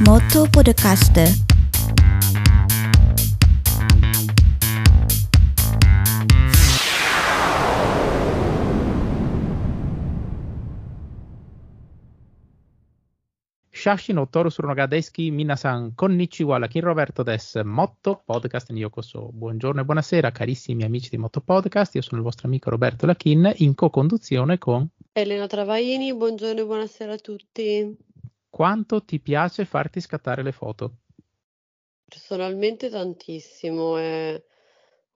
Moto Podcaster. Shashi no Toru Surunoga Deski, Minasan, Konnichiwa, Lakin Roberto des Motto Podcast in Yokoso. Buongiorno e buonasera carissimi amici di Motto Podcast, io sono il vostro amico Roberto Lachin in co-conduzione con Elena Travaini, buongiorno e buonasera a tutti. Quanto ti piace farti scattare le foto? Personalmente tantissimo, è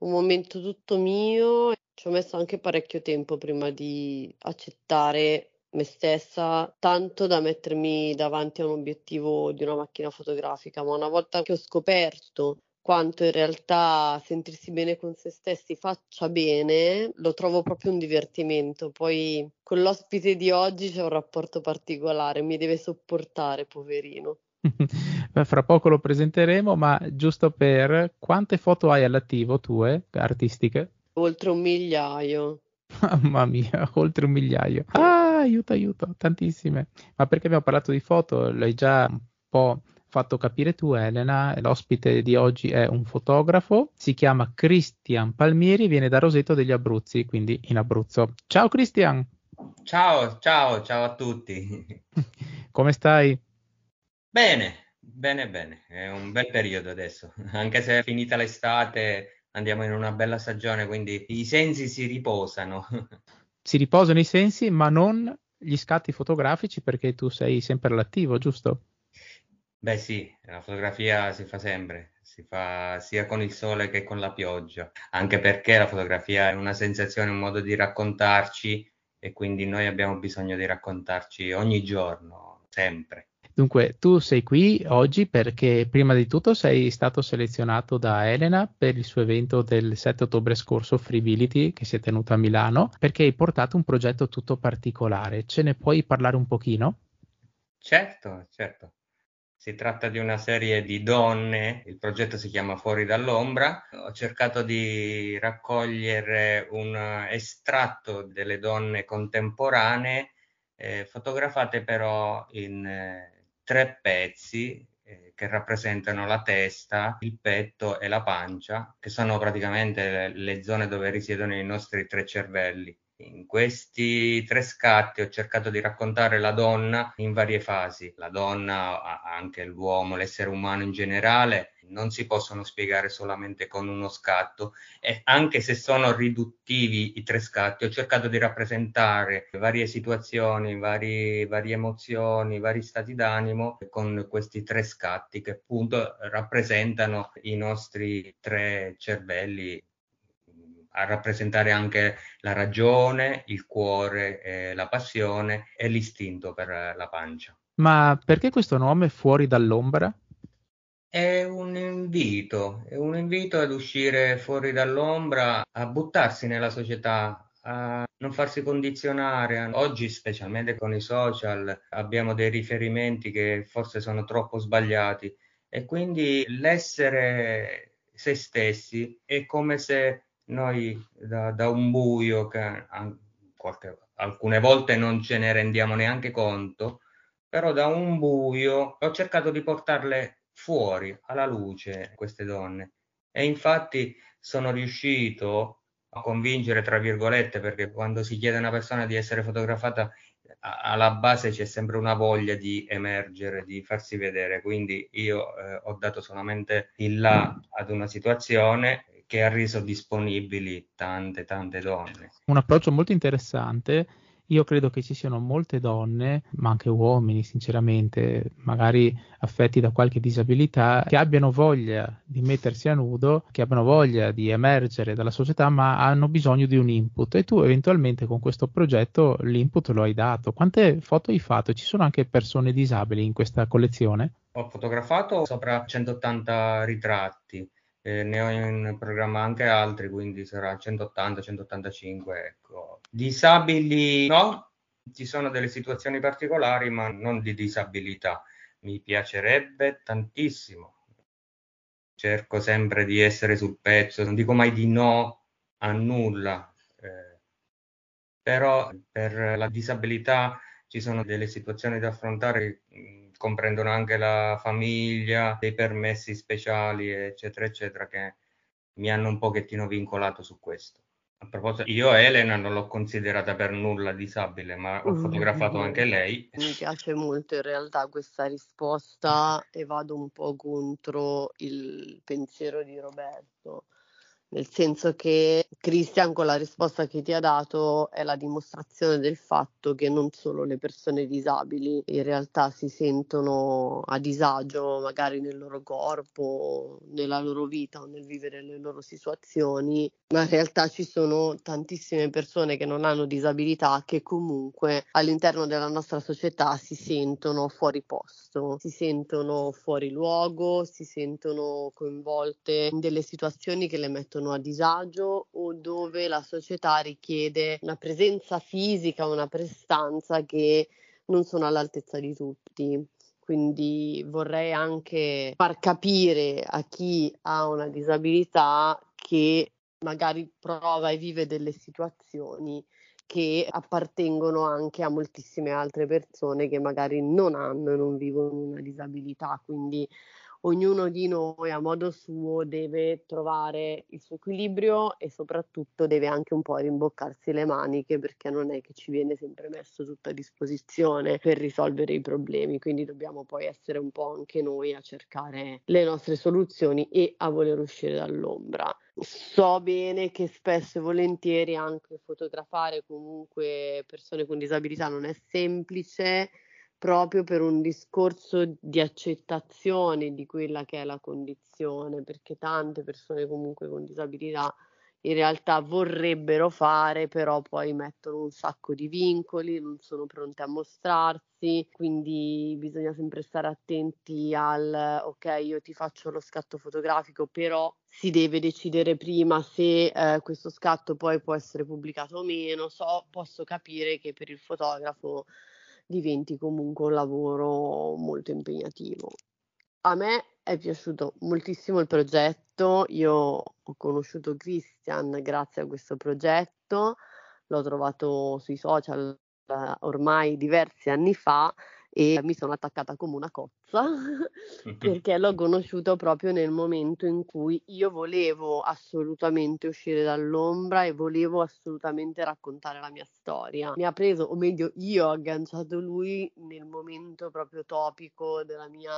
un momento tutto mio, ci ho messo anche parecchio tempo prima di accettare me stessa tanto da mettermi davanti a un obiettivo di una macchina fotografica, ma una volta che ho scoperto quanto in realtà sentirsi bene con se stessi faccia bene, lo trovo proprio un divertimento. Poi con l'ospite di oggi c'è un rapporto particolare, mi deve sopportare, poverino. Fra poco lo presenteremo, ma giusto per quante foto hai all'attivo tue, artistiche? Oltre un migliaio. Mamma mia, oltre un migliaio. Ah, aiuto, aiuto, tantissime. Ma perché abbiamo parlato di foto? L'hai già un po' fatto capire tu, Elena. L'ospite di oggi è un fotografo, si chiama Cristian Palmieri, viene da Roseto degli Abruzzi, quindi in Abruzzo. Ciao Cristian! Ciao, ciao, ciao a tutti. Come stai? Bene, bene, bene. È un bel periodo adesso, anche se è finita l'estate andiamo in una bella stagione, quindi i sensi si riposano. Si riposano i sensi, ma non gli scatti fotografici perché tu sei sempre all'attivo, giusto? Beh sì, la fotografia si fa sempre, si fa sia con il sole che con la pioggia, anche perché la fotografia è una sensazione, un modo di raccontarci e quindi noi abbiamo bisogno di raccontarci ogni giorno, sempre. Dunque, tu sei qui oggi perché prima di tutto sei stato selezionato da Elena per il suo evento del 7 ottobre scorso, Freebility, che si è tenuto a Milano, perché hai portato un progetto tutto particolare. Ce ne puoi parlare un pochino? Certo, certo. Si tratta di una serie di donne, il progetto si chiama Fuori dall'ombra. Ho cercato di raccogliere un estratto delle donne contemporanee, eh, fotografate però in eh, tre pezzi eh, che rappresentano la testa, il petto e la pancia, che sono praticamente le, le zone dove risiedono i nostri tre cervelli. In questi tre scatti ho cercato di raccontare la donna in varie fasi. La donna, anche l'uomo, l'essere umano in generale, non si possono spiegare solamente con uno scatto e anche se sono riduttivi i tre scatti, ho cercato di rappresentare varie situazioni, vari, varie emozioni, vari stati d'animo con questi tre scatti che appunto rappresentano i nostri tre cervelli a rappresentare anche la ragione, il cuore, eh, la passione e l'istinto per la pancia. Ma perché questo nome fuori dall'ombra? È un invito, è un invito ad uscire fuori dall'ombra, a buttarsi nella società, a non farsi condizionare. Oggi, specialmente con i social, abbiamo dei riferimenti che forse sono troppo sbagliati e quindi l'essere se stessi è come se noi da, da un buio che qualche, alcune volte non ce ne rendiamo neanche conto, però da un buio ho cercato di portarle fuori alla luce queste donne. E infatti sono riuscito a convincere tra virgolette perché quando si chiede a una persona di essere fotografata alla base c'è sempre una voglia di emergere, di farsi vedere, quindi io eh, ho dato solamente il là ad una situazione che ha reso disponibili tante, tante donne. Un approccio molto interessante. Io credo che ci siano molte donne, ma anche uomini, sinceramente, magari affetti da qualche disabilità, che abbiano voglia di mettersi a nudo, che abbiano voglia di emergere dalla società, ma hanno bisogno di un input. E tu eventualmente con questo progetto l'input lo hai dato. Quante foto hai fatto? Ci sono anche persone disabili in questa collezione? Ho fotografato sopra 180 ritratti ne ho in programma anche altri, quindi sarà 180-185. Ecco. Disabili no, ci sono delle situazioni particolari, ma non di disabilità. Mi piacerebbe tantissimo. Cerco sempre di essere sul pezzo, non dico mai di no a nulla, eh, però per la disabilità ci sono delle situazioni da affrontare comprendono anche la famiglia, dei permessi speciali, eccetera, eccetera, che mi hanno un pochettino vincolato su questo. A proposito, io Elena non l'ho considerata per nulla disabile, ma ho fotografato anche lei. Mi piace molto in realtà questa risposta e vado un po' contro il pensiero di Roberto nel senso che Christian con la risposta che ti ha dato è la dimostrazione del fatto che non solo le persone disabili in realtà si sentono a disagio magari nel loro corpo, nella loro vita o nel vivere le loro situazioni, ma in realtà ci sono tantissime persone che non hanno disabilità che comunque all'interno della nostra società si sentono fuori posto, si sentono fuori luogo, si sentono coinvolte in delle situazioni che le mettono sentono a disagio o dove la società richiede una presenza fisica, una prestanza che non sono all'altezza di tutti. Quindi vorrei anche far capire a chi ha una disabilità che magari prova e vive delle situazioni che appartengono anche a moltissime altre persone che magari non hanno e non vivono una disabilità. Quindi ognuno di noi a modo suo deve trovare il suo equilibrio e soprattutto deve anche un po' rimboccarsi le maniche perché non è che ci viene sempre messo tutto a disposizione per risolvere i problemi, quindi dobbiamo poi essere un po' anche noi a cercare le nostre soluzioni e a voler uscire dall'ombra. So bene che spesso e volentieri anche fotografare comunque persone con disabilità non è semplice proprio per un discorso di accettazione di quella che è la condizione, perché tante persone comunque con disabilità in realtà vorrebbero fare, però poi mettono un sacco di vincoli, non sono pronte a mostrarsi, quindi bisogna sempre stare attenti al ok, io ti faccio lo scatto fotografico, però si deve decidere prima se eh, questo scatto poi può essere pubblicato o meno. So, posso capire che per il fotografo diventi comunque un lavoro molto impegnativo. A me è piaciuto moltissimo il progetto, io ho conosciuto Christian grazie a questo progetto, l'ho trovato sui social eh, ormai diversi anni fa e mi sono attaccata come una cozza perché l'ho conosciuto proprio nel momento in cui io volevo assolutamente uscire dall'ombra e volevo assolutamente raccontare la mia storia. Mi ha preso, o meglio, io ho agganciato lui nel momento proprio topico della mia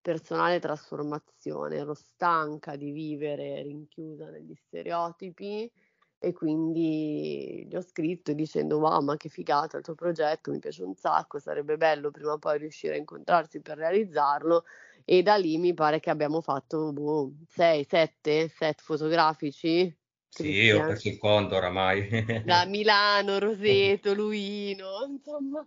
personale trasformazione. Ero stanca di vivere rinchiusa negli stereotipi e quindi gli ho scritto dicendo wow ma che figata il tuo progetto, mi piace un sacco, sarebbe bello prima o poi riuscire a incontrarsi per realizzarlo e da lì mi pare che abbiamo fatto boh, 6, 7 set fotografici. Sì, io ho perso il conto oramai. da Milano, Roseto, Luino, insomma,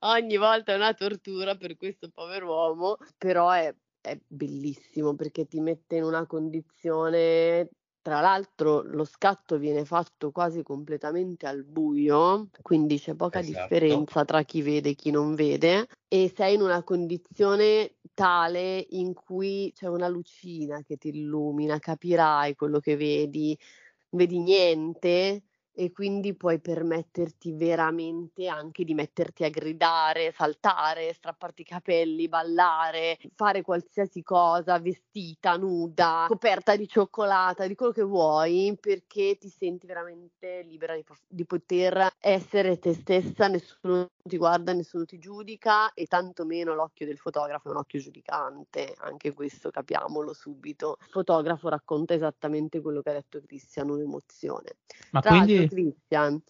ogni volta è una tortura per questo povero uomo, però è, è bellissimo perché ti mette in una condizione tra l'altro lo scatto viene fatto quasi completamente al buio, quindi c'è poca esatto. differenza tra chi vede e chi non vede e sei in una condizione tale in cui c'è una lucina che ti illumina, capirai quello che vedi, vedi niente, e quindi puoi permetterti veramente anche di metterti a gridare, saltare, strapparti i capelli, ballare, fare qualsiasi cosa, vestita, nuda, coperta di cioccolata, di quello che vuoi, perché ti senti veramente libera di, di poter essere te stessa, nessuno ti guarda, nessuno ti giudica e tantomeno l'occhio del fotografo è un occhio giudicante, anche questo capiamolo subito. Il fotografo racconta esattamente quello che ha detto Cristian, un'emozione. Ma Tra quindi Christian,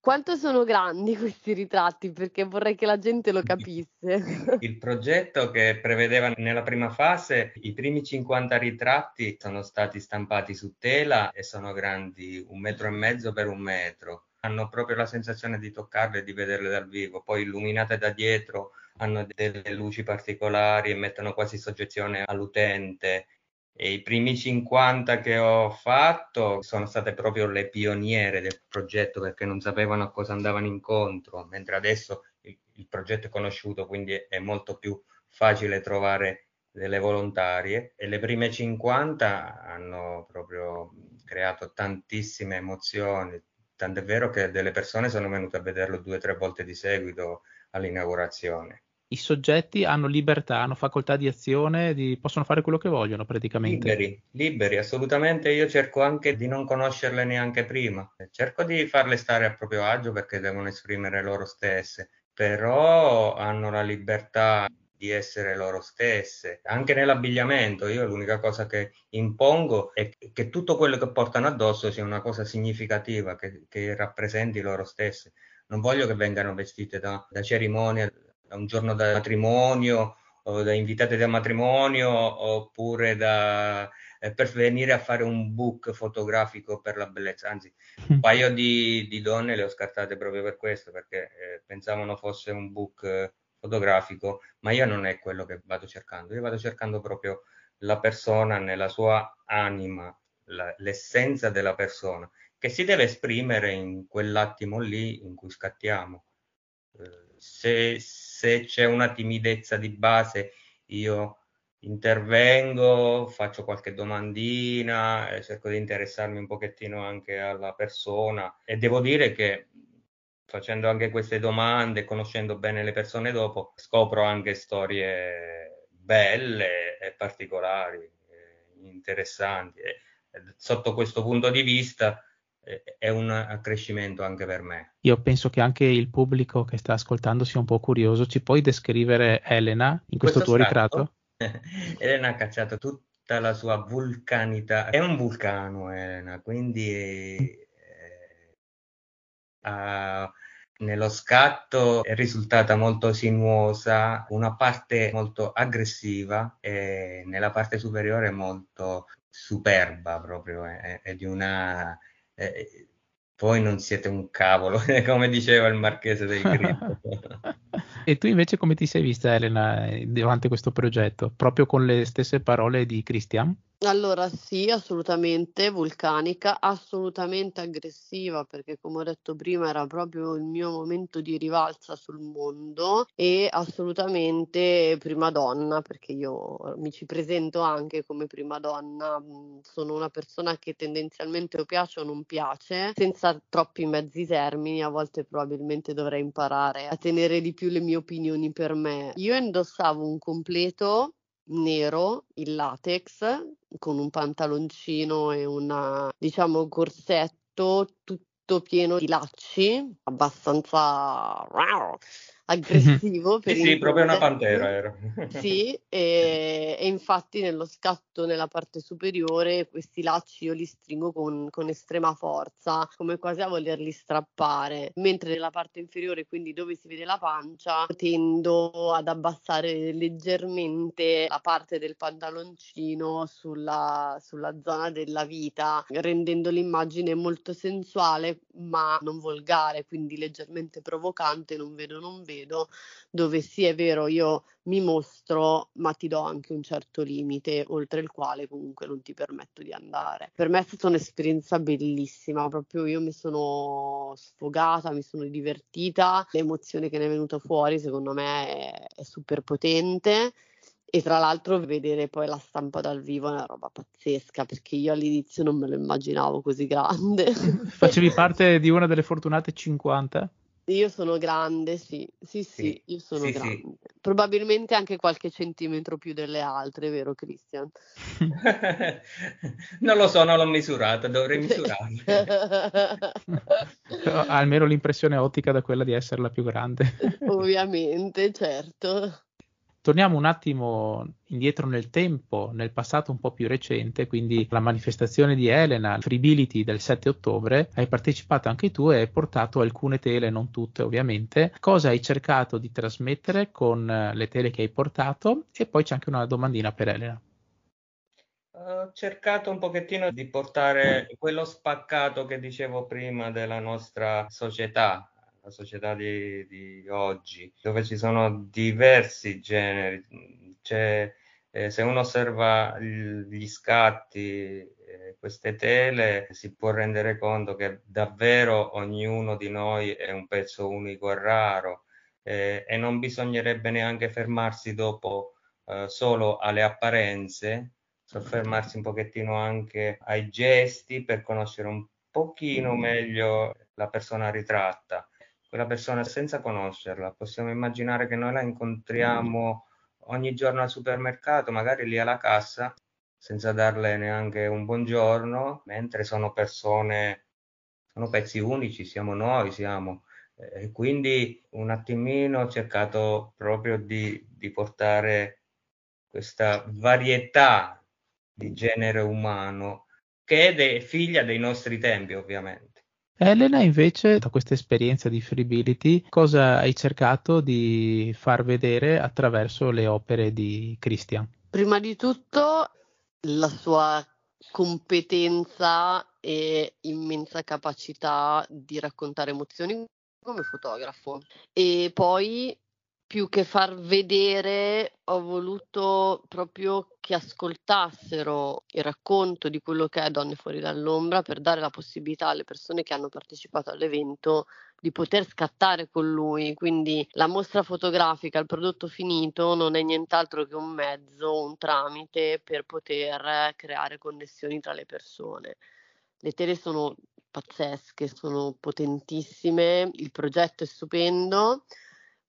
quanto sono grandi questi ritratti? Perché vorrei che la gente lo capisse. Il progetto che prevedeva nella prima fase i primi 50 ritratti sono stati stampati su tela e sono grandi un metro e mezzo per un metro. Hanno proprio la sensazione di toccarle e di vederle dal vivo, poi illuminate da dietro hanno delle luci particolari e mettono quasi soggezione all'utente e I primi 50 che ho fatto sono state proprio le pioniere del progetto perché non sapevano a cosa andavano incontro, mentre adesso il, il progetto è conosciuto, quindi è, molto più facile trovare delle volontarie e le prime 50 hanno proprio creato tantissime emozioni, tant'è vero che delle persone sono venute a vederlo due o tre volte di seguito all'inaugurazione. I soggetti hanno libertà, hanno facoltà di azione, di, possono fare quello che vogliono praticamente. Liberi, liberi, assolutamente. Io cerco anche di non conoscerle neanche prima. Cerco di farle stare a proprio agio perché devono esprimere loro stesse, però hanno la libertà di essere loro stesse. Anche nell'abbigliamento, io l'unica cosa che impongo è che tutto quello che portano addosso sia una cosa significativa, che, che rappresenti loro stesse. Non voglio che vengano vestite da, da cerimonia, da un giorno da matrimonio o da invitate da matrimonio oppure da, eh, per venire a fare un book fotografico per la bellezza. Anzi, un paio di, di donne le ho scartate proprio per questo, perché eh, pensavano fosse un book eh, fotografico, ma io non è quello che vado cercando, io vado cercando proprio la persona nella sua anima, la, l'essenza della persona, che si deve esprimere in quell'attimo lì in cui scattiamo. Eh, se, se c'è una timidezza di base, io intervengo, faccio qualche domandina, eh, cerco di interessarmi un pochettino anche alla persona e devo dire che facendo anche queste domande, conoscendo bene le persone dopo, scopro anche storie belle e particolari, eh, interessanti. E, sotto questo punto di vista è un accrescimento anche per me. Io penso che anche il pubblico che sta ascoltando sia un po' curioso. Ci puoi descrivere Elena in questo, questo tuo ritratto? Elena ha cacciato tutta la sua vulcanità. È un vulcano, Elena, quindi eh, ha nello scatto è risultata molto sinuosa, una parte molto aggressiva e nella parte superiore molto superba proprio, è, è di una... È, voi non siete un cavolo, come diceva il marchese del Grippo. e tu invece come ti sei vista Elena davanti a questo progetto? Proprio con le stesse parole di Christian? Allora sì, assolutamente vulcanica, assolutamente aggressiva perché come ho detto prima era proprio il mio momento di rivalsa sul mondo e assolutamente prima donna perché io mi ci presento anche come prima donna, mm, sono una persona che tendenzialmente o piace o non piace, senza troppi mezzi termini, a volte probabilmente dovrei imparare a tenere di più le mie opinioni per me. Io indossavo un completo nero in latex con un pantaloncino e una diciamo corsetto tutto pieno di lacci abbastanza aggressivo. Per sì, sì, proprio una pantera era. sì, e, e, infatti nello scatto nella parte superiore questi lacci io li stringo con, con, estrema forza, come quasi a volerli strappare, mentre nella parte inferiore, quindi dove si vede la pancia, tendo ad abbassare leggermente la parte del pantaloncino sulla, sulla zona della vita, rendendo l'immagine molto sensuale ma non volgare, quindi leggermente provocante, non vedo, non vedo vedo, dove sì è vero io mi mostro, ma ti do anche un certo limite oltre il quale comunque non ti permetto di andare. Per me è stata un'esperienza bellissima, proprio io mi sono sfogata, mi sono divertita, l'emozione che ne è venuta fuori secondo me è, è super potente. E tra l'altro vedere poi la stampa dal vivo è una roba pazzesca perché io all'inizio non me lo immaginavo così grande. Facevi parte di una delle fortunate 50? Io sono grande, sì, sì, sì, sì io sono sì, grande. Sì. Probabilmente anche qualche centimetro più delle altre, vero Christian? non lo so, non l'ho misurata, dovrei misurarla. almeno l'impressione ottica da quella di essere la più grande. Ovviamente, certo. Torniamo un attimo indietro nel tempo, nel passato un po' più recente, quindi la manifestazione di Elena, Freebility del 7 ottobre, hai partecipato anche tu e hai portato alcune tele, non tutte ovviamente. Cosa hai cercato di trasmettere con eh, le tele che hai portato? E poi c'è anche una domandina per Elena. Ho cercato un pochettino di portare quello spaccato che dicevo prima della nostra società, la società di, di oggi, dove ci sono diversi generi. C'è, eh, se uno osserva gli scatti, eh, queste tele, si può rendere conto che davvero ognuno di noi è un pezzo unico e raro eh, e non bisognerebbe neanche fermarsi dopo eh, solo alle apparenze, soffermarsi un pochettino anche ai gesti per conoscere un pochino meglio la persona ritratta quella persona senza conoscerla. Possiamo immaginare che noi la incontriamo ogni giorno al supermercato, magari lì alla cassa, senza darle neanche un buongiorno, mentre sono persone, sono pezzi unici, siamo noi, siamo. E quindi un attimino ho cercato proprio di, di portare questa varietà di genere umano che è de- figlia dei nostri tempi, ovviamente. Elena, invece, da questa esperienza di Freebility, cosa hai cercato di far vedere attraverso le opere di Christian? Prima di tutto la sua competenza e immensa capacità di raccontare emozioni come fotografo e poi più che far vedere, ho voluto proprio che ascoltassero il racconto di quello che è Donne fuori dall'ombra per dare la possibilità alle persone che hanno partecipato all'evento di poter scattare con lui. Quindi la mostra fotografica, il prodotto finito, non è nient'altro che un mezzo, un tramite per poter creare connessioni tra le persone. Le tele sono pazzesche, sono potentissime, il progetto è stupendo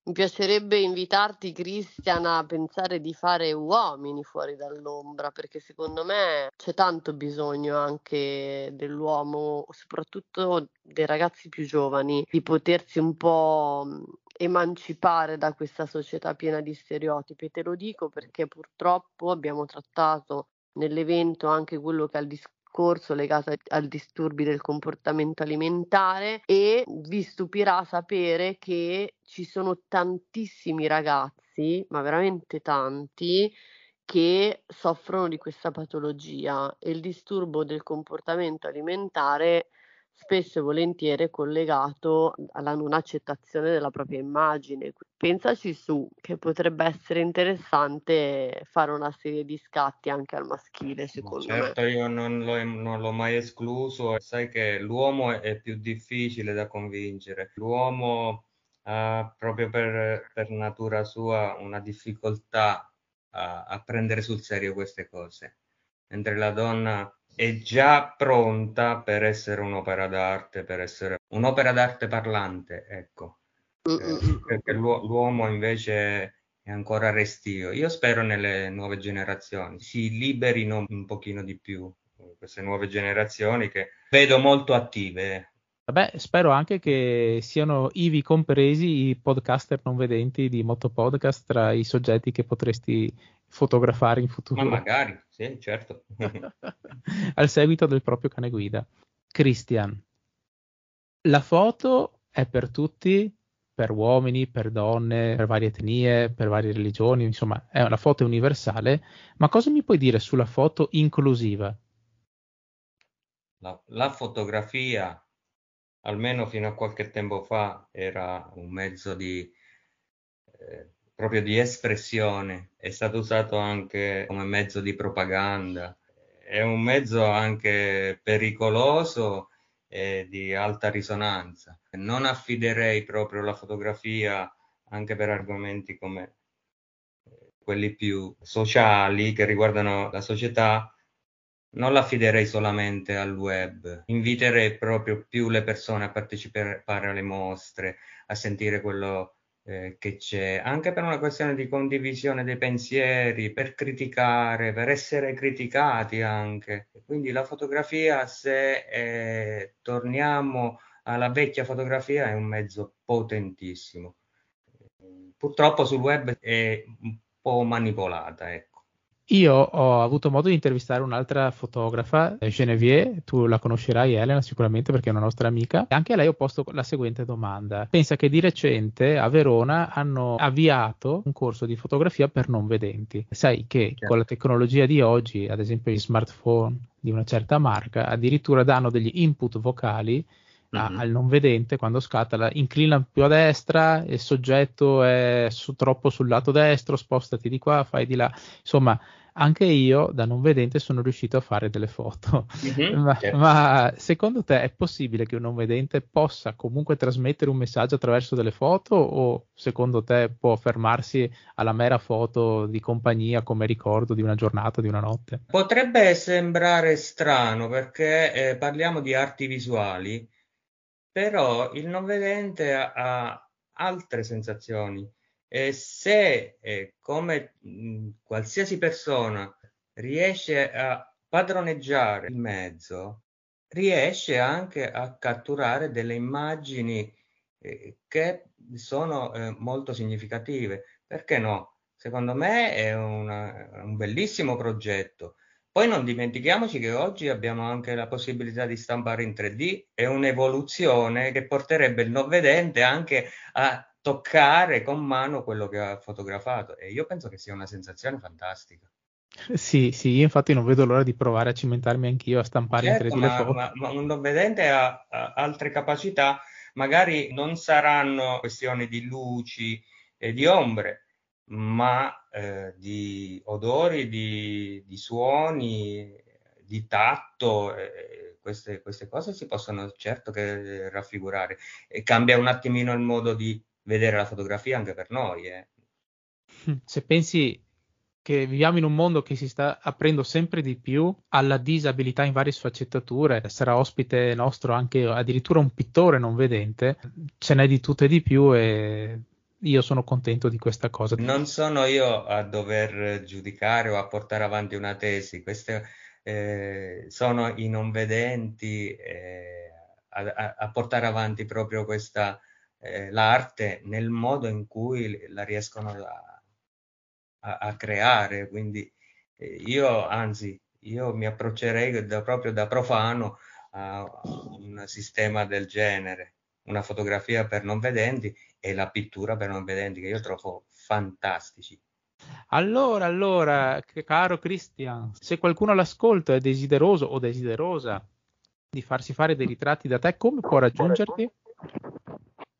mi piacerebbe invitarti, Cristian, a pensare di fare uomini fuori dall'ombra, perché secondo me c'è tanto bisogno anche dell'uomo, soprattutto dei ragazzi più giovani, di potersi un po' emancipare da questa società piena di stereotipi. E te lo dico perché purtroppo abbiamo trattato nell'evento anche quello che è il discorso discorso legato al disturbi del comportamento alimentare e vi stupirà sapere che ci sono tantissimi ragazzi, ma veramente tanti, che soffrono di questa patologia e il disturbo del comportamento alimentare spesso e volentieri è collegato alla non accettazione della propria immagine. Pensaci su, che potrebbe essere interessante fare una serie di scatti anche al maschile, secondo certo, me. Certo, io non l'ho, non l'ho, mai escluso, sai che l'uomo è più difficile da convincere. L'uomo ha proprio per, per natura sua una difficoltà a, a prendere sul serio queste cose, mentre la donna è già pronta per essere un'opera d'arte, per essere un'opera d'arte parlante, ecco. Eh, perché l'uomo invece è ancora restio. Io spero nelle nuove generazioni si liberino un pochino di più queste nuove generazioni che vedo molto attive. Vabbè, spero anche che siano ivi compresi i podcaster non vedenti di Motopodcast tra i soggetti che potresti fotografare in futuro. Ma magari, sì, certo. Al seguito del proprio cane guida. Christian, la foto è per tutti, per uomini, per donne, per varie etnie, per varie religioni, insomma, è una foto universale, ma cosa mi puoi dire sulla foto inclusiva? La, la fotografia, almeno fino a qualche tempo fa, era un mezzo di... Eh, proprio di espressione, è stato usato anche come mezzo di propaganda, è un mezzo anche pericoloso e di alta risonanza. Non affiderei proprio la fotografia anche per argomenti come eh, quelli più sociali che riguardano la società, non l'affiderei solamente al web, inviterei proprio più le persone a partecipare alle mostre, a sentire quello eh, che c'è, anche per una questione di condivisione dei pensieri, per criticare, per essere criticati anche. Quindi la fotografia, se eh, torniamo alla vecchia fotografia, è un mezzo potentissimo. Purtroppo sul web è un po' manipolata, ecco. Io ho avuto modo di intervistare un'altra fotografa, Genevieve, tu la conoscerai Elena sicuramente perché è una nostra amica, e anche a lei ho posto la seguente domanda. Pensa che di recente a Verona hanno avviato un corso di fotografia per non vedenti. Sai che certo. con la tecnologia di oggi, ad esempio gli smartphone di una certa marca, addirittura danno degli input vocali mm-hmm. al non vedente quando scatta, la, inclina più a destra, il soggetto è su, troppo sul lato destro, spostati di qua, fai di là. Insomma, anche io da non vedente sono riuscito a fare delle foto. Mm-hmm, ma, certo. ma, secondo te è possibile che un non vedente possa comunque trasmettere un messaggio attraverso delle foto o secondo te può fermarsi alla mera foto di compagnia come ricordo di una giornata, di una notte? Potrebbe sembrare strano perché eh, parliamo di arti visuali, però il non vedente ha, altre sensazioni e se eh, come mh, qualsiasi persona riesce a padroneggiare il mezzo, riesce anche a catturare delle immagini eh, che sono eh, molto significative. Perché no? Secondo me è una, un bellissimo progetto. Poi non dimentichiamoci che oggi abbiamo anche la possibilità di stampare in 3D, è un'evoluzione che porterebbe il non vedente anche a toccare con mano quello che ha fotografato e io penso che sia una sensazione fantastica. Sì, sì, io infatti non vedo l'ora di provare a cimentarmi anch'io a stampare certo, in 3D ma, le foto. Ma, ma un non vedente ha, ha, altre capacità, magari non saranno questioni di luci e di ombre, ma eh, di odori, di, di, suoni, di tatto. Eh, queste, queste, cose si possono certo che raffigurare e cambia un attimino il modo di vedere la fotografia anche per noi. Eh. Se pensi che viviamo in un mondo che si sta aprendo sempre di più alla disabilità in varie sfaccettature, sarà ospite nostro anche addirittura un pittore non vedente, ce n'è di tutto e di più e io sono contento di questa cosa. Non sono io a dover giudicare o a portare avanti una tesi, queste eh, sono i non vedenti eh, a, a, portare avanti proprio questa eh, l'arte nel modo in cui la riescono a a, a creare. Quindi eh, io, anzi, io mi approccerei da, proprio da profano a un sistema del genere, una fotografia per non vedenti e la pittura per non vedenti, che io trovo fantastici. Allora, allora, caro Christian, se qualcuno all'ascolto è desideroso o desiderosa di farsi fare dei ritratti da te, come può raggiungerti?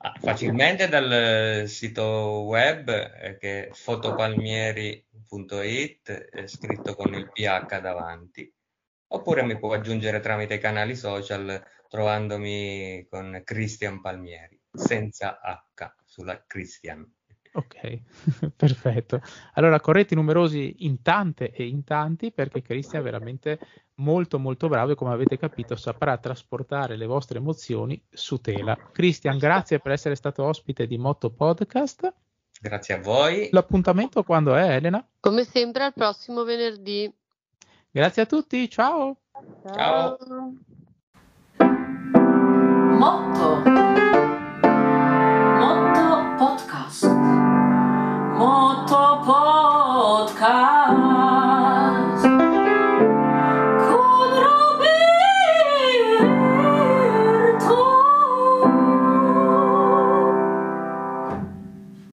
Ah, facilmente dal sito web eh, che è fotopalmieri.it, è scritto con il PH davanti, oppure mi può aggiungere tramite i canali social trovandomi con Christian Palmieri, senza H sulla Christian. Ok, perfetto. Allora corretti numerosi in tante e in tanti perché Cristian è veramente molto molto bravo e come avete capito saprà trasportare le vostre emozioni su tela. Cristian, grazie per essere stato ospite di Motto Podcast. Grazie a voi. L'appuntamento quando è, Elena? Come sempre al prossimo venerdì. Grazie a tutti, ciao. Ciao. ciao. Motto. Motto Podcast. Motto Podcast